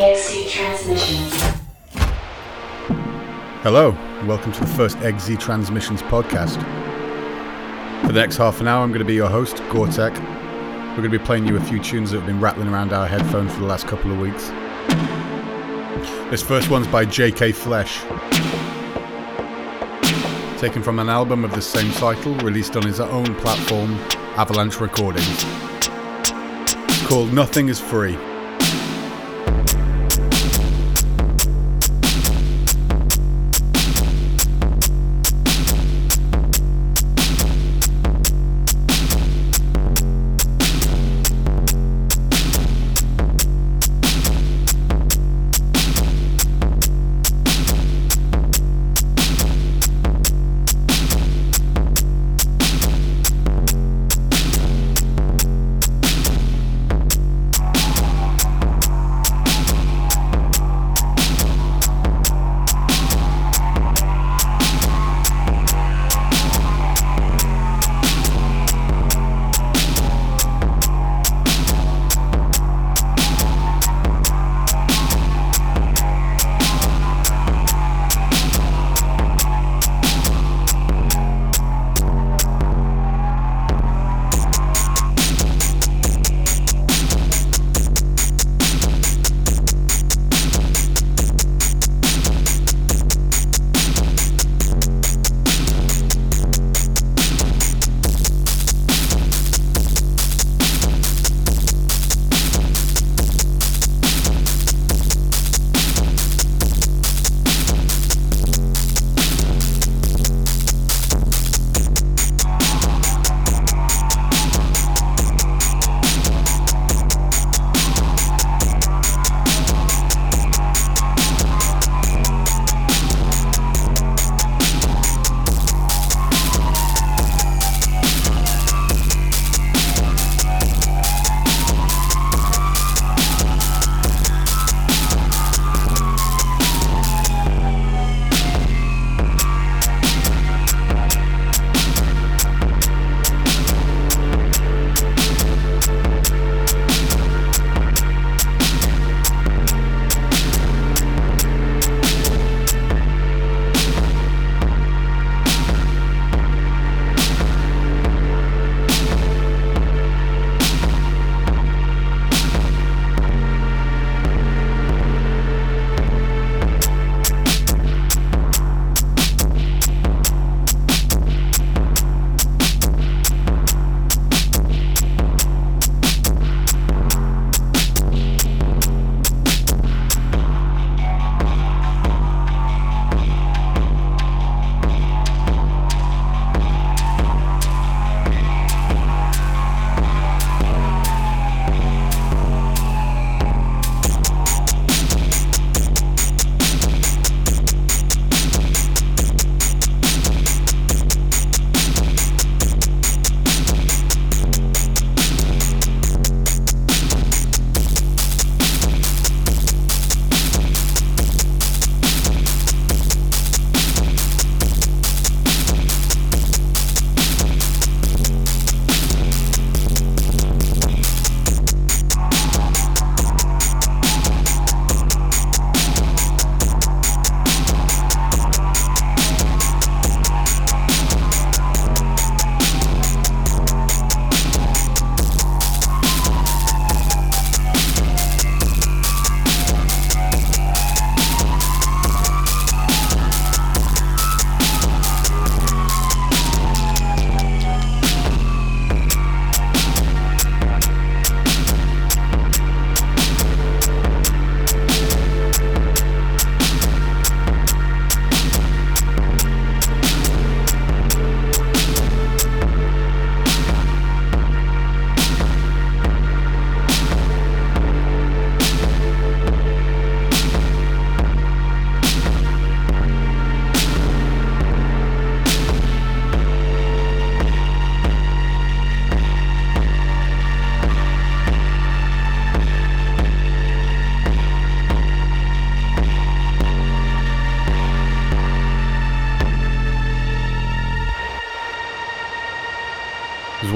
EXE Transmissions. Hello, welcome to the first EXE Transmissions podcast. For the next half an hour, I'm going to be your host, Gore Tech. We're going to be playing you a few tunes that have been rattling around our headphones for the last couple of weeks. This first one's by JK Flesh, taken from an album of the same title released on his own platform, Avalanche Recordings. It's called Nothing is Free.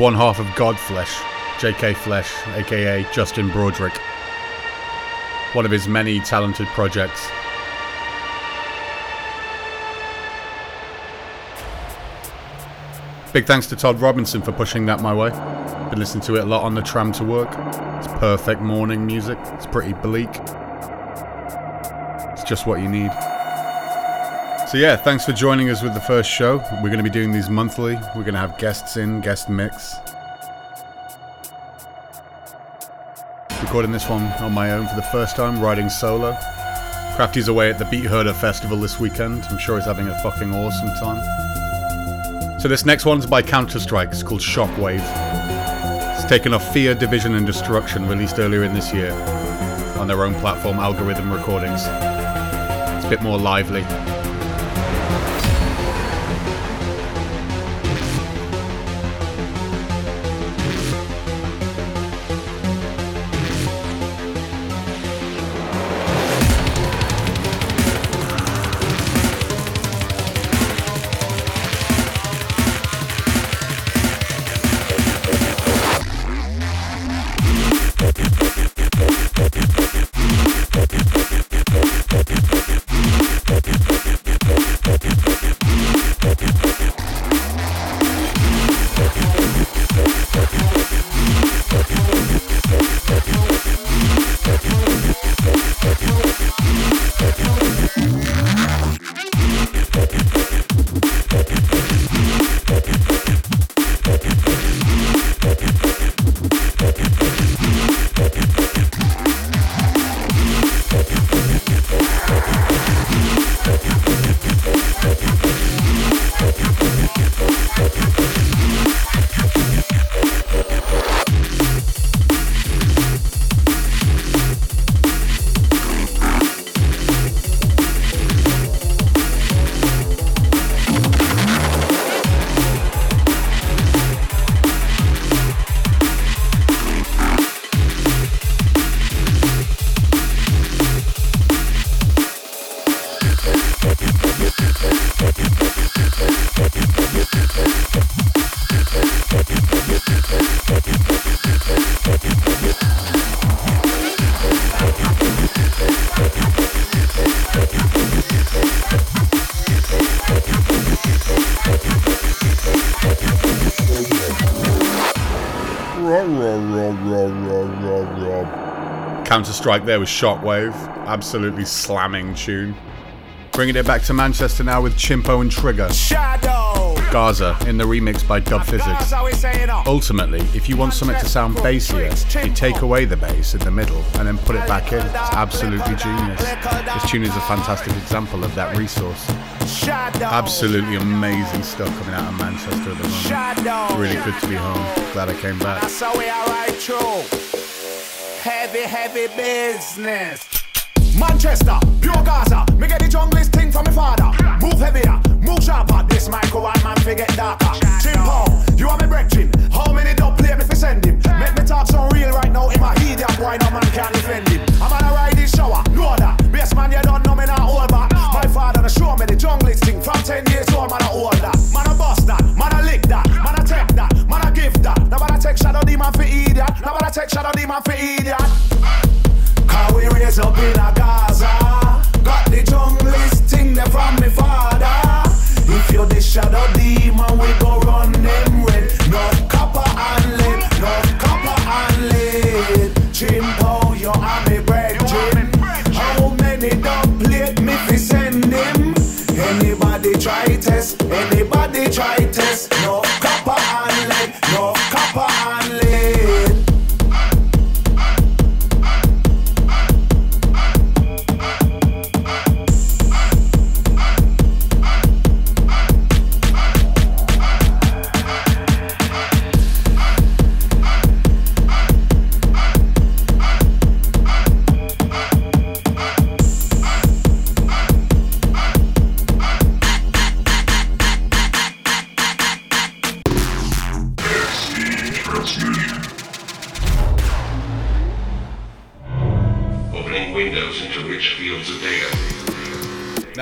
One half of Godflesh, JK Flesh, aka Justin Broadrick. one of his many talented projects. Big thanks to Todd Robinson for pushing that my way. Been listening to it a lot on the tram to work. It's perfect morning music. It's pretty bleak. It's just what you need. So yeah, thanks for joining us with the first show. We're going to be doing these monthly. We're going to have guests in, guest mix. Recording this one on my own for the first time, riding solo. Krafty's away at the Beat Herder Festival this weekend. I'm sure he's having a fucking awesome time. So this next one's by Counterstrike. It's called Shockwave. It's taken off Fear, Division and Destruction, released earlier in this year on their own platform, Algorythm Recordings. It's a bit more lively. Strike there with Shockwave. Absolutely slamming tune. Bringing it back to Manchester now with Chimpo and Trigga. Shadow. Gaza in the remix by Dub Phizix. Ultimately, if you want something to sound bassier, you take away the bass in the middle and then put it back in. It's absolutely genius. This tune is a fantastic example of that resource. Absolutely amazing stuff coming out of Manchester at the moment. Really good to be home. Glad I came back heavy, heavy business. Manchester, pure Gaza. Me get the junglist thing from my father. Move heavier, move sharper. This micro one man forget darker. Chimpo, you are me brethren. How many don't play me for send him? Make me talk so real right now in my heat. That boy no man can defend him. I'm gonna ride this shower, know that. Best man, you don't know me now back. My father show me the junglist thing from 10 years old. Man, I hold that. Man, I bust that. Man, I lick that. Man, I take that. Man, man, I take shadow demon for idiot. Now, man, I take shadow demon for idiot raise up in a Gaza.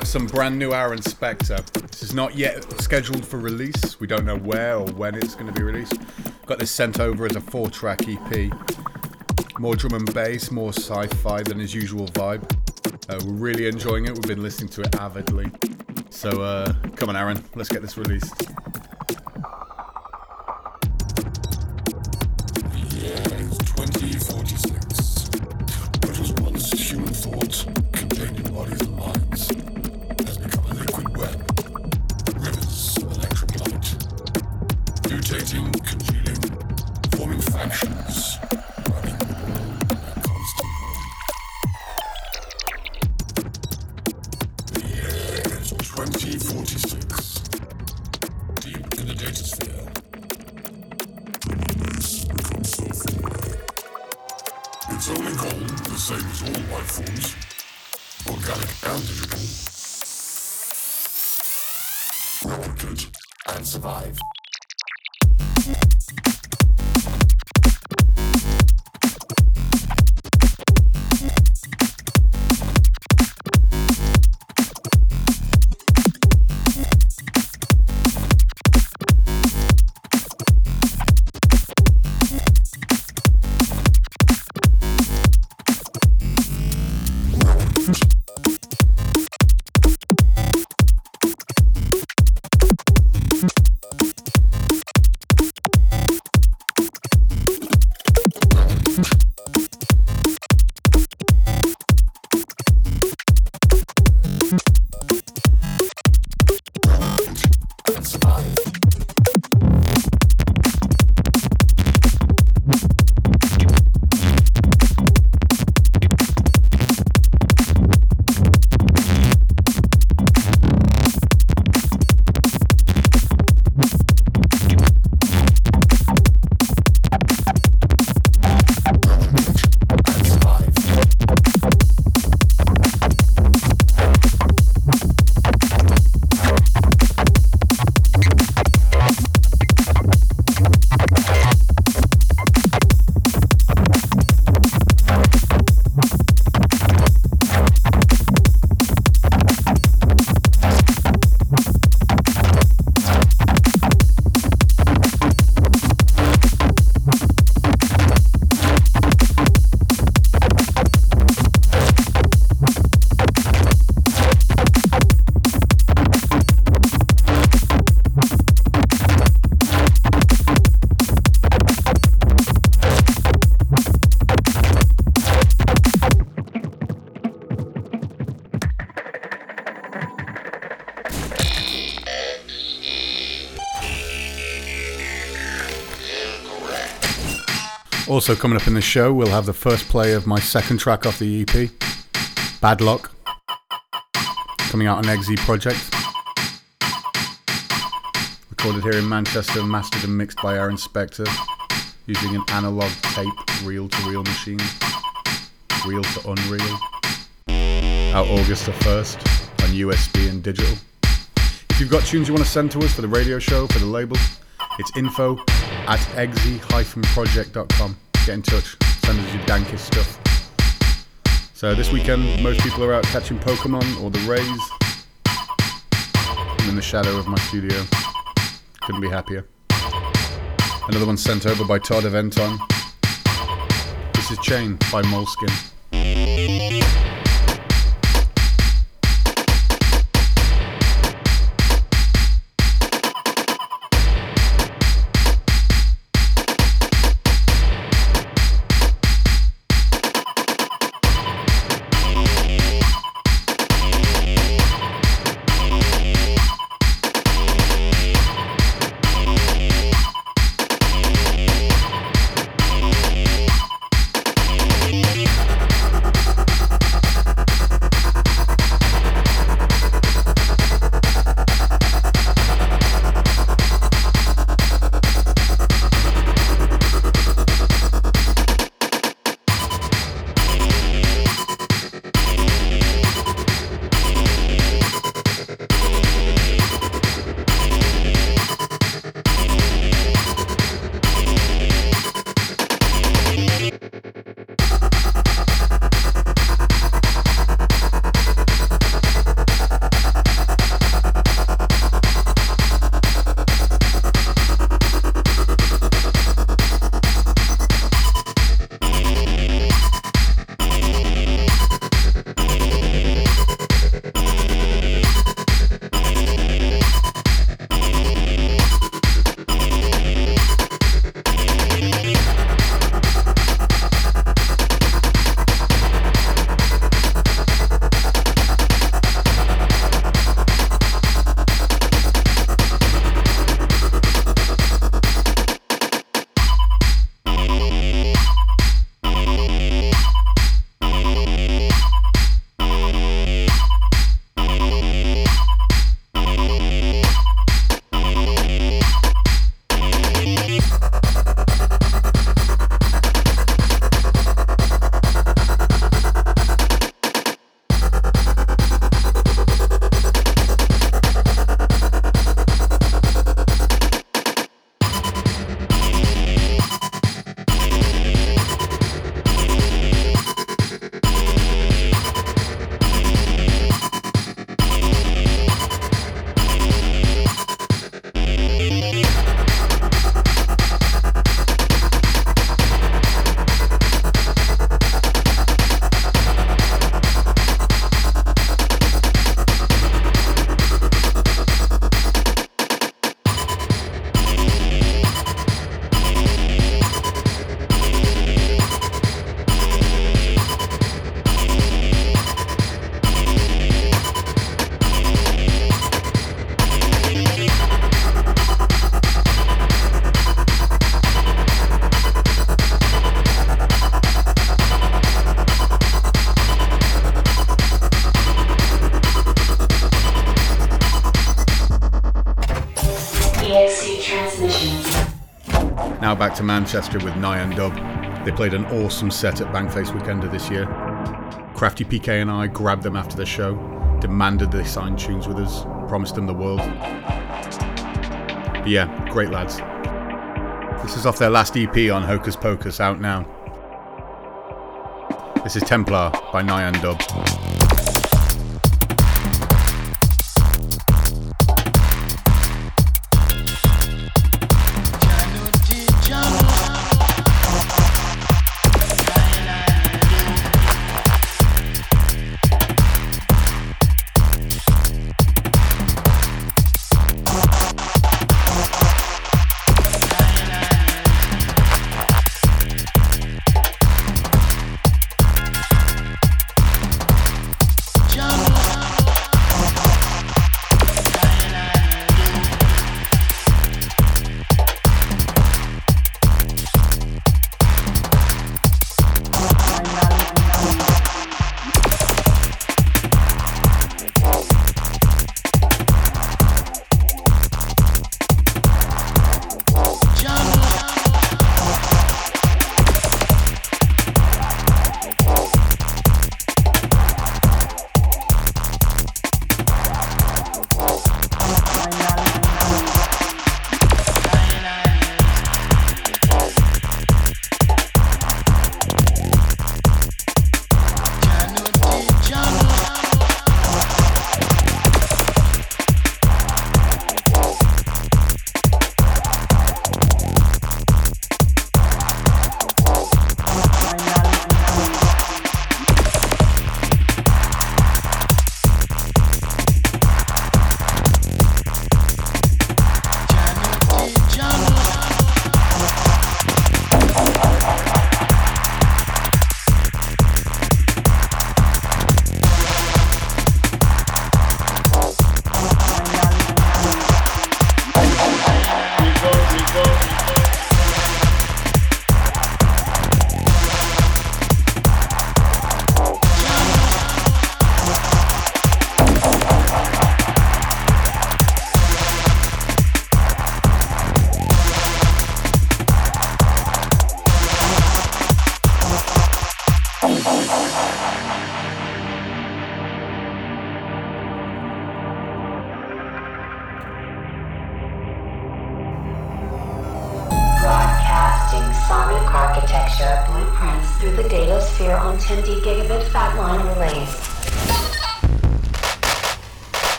For some brand new Aaron Spectre. This is not yet scheduled for release. We don't know where or when it's going to be released. Got this sent over as a four track EP. More drum and bass, more sci fi than his usual vibe. Uh, we're really enjoying it. We've been listening to it avidly. So, uh, come on, Aaron, let's get this released. Also, coming up in the show, we'll have the first play of my second track off the EP, Badlock, coming out on EXE Project. Recorded here in Manchester, mastered and mixed by Aaron Spectre, using an analog tape reel to reel machine, reel to unreal. Out August the 1st on USB and digital. If you've got tunes you want to send to us for the radio show, for the label, it's info at exe-project.com get in touch, send us your dankest stuff. So this weekend, most people are out catching Pokemon or the Rays. I'm in the shadow of my studio. Couldn't be happier. Another one sent over by Todd Eventon. This is Chain by Moleskin. Now back to Manchester with Nian Dub. They played an awesome set at Bangface Weekender this year. Krafty PK and I grabbed them after the show, demanded they sign tunes with us, promised them the world. But yeah, great lads. This is off their last EP on Hocus Pocus, out now. This is Templar by Nian Dub.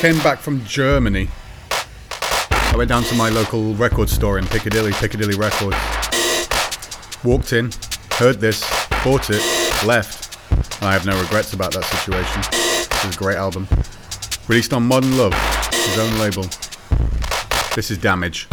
Came back from Germany, I went down to my local record store in Piccadilly, Piccadilly Records. Walked in, heard this, bought it, left. I have no regrets about that situation. This is a great album. Released on Modern Love, his own label. This is Damage.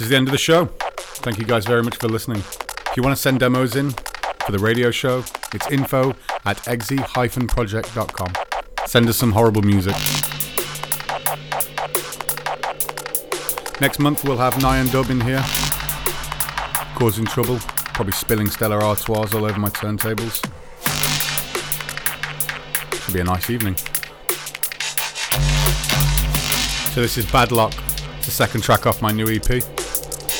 Is the end of the show. Thank you guys very much for listening. If you want to send demos in for the radio show, it's info at exe-project.com. Send us some horrible music. Next month we'll have Nian Dub in here, causing trouble, Probably spilling Stella Artois all over my turntables. Should be a nice evening. So this is Badlock. The second track off my new EP.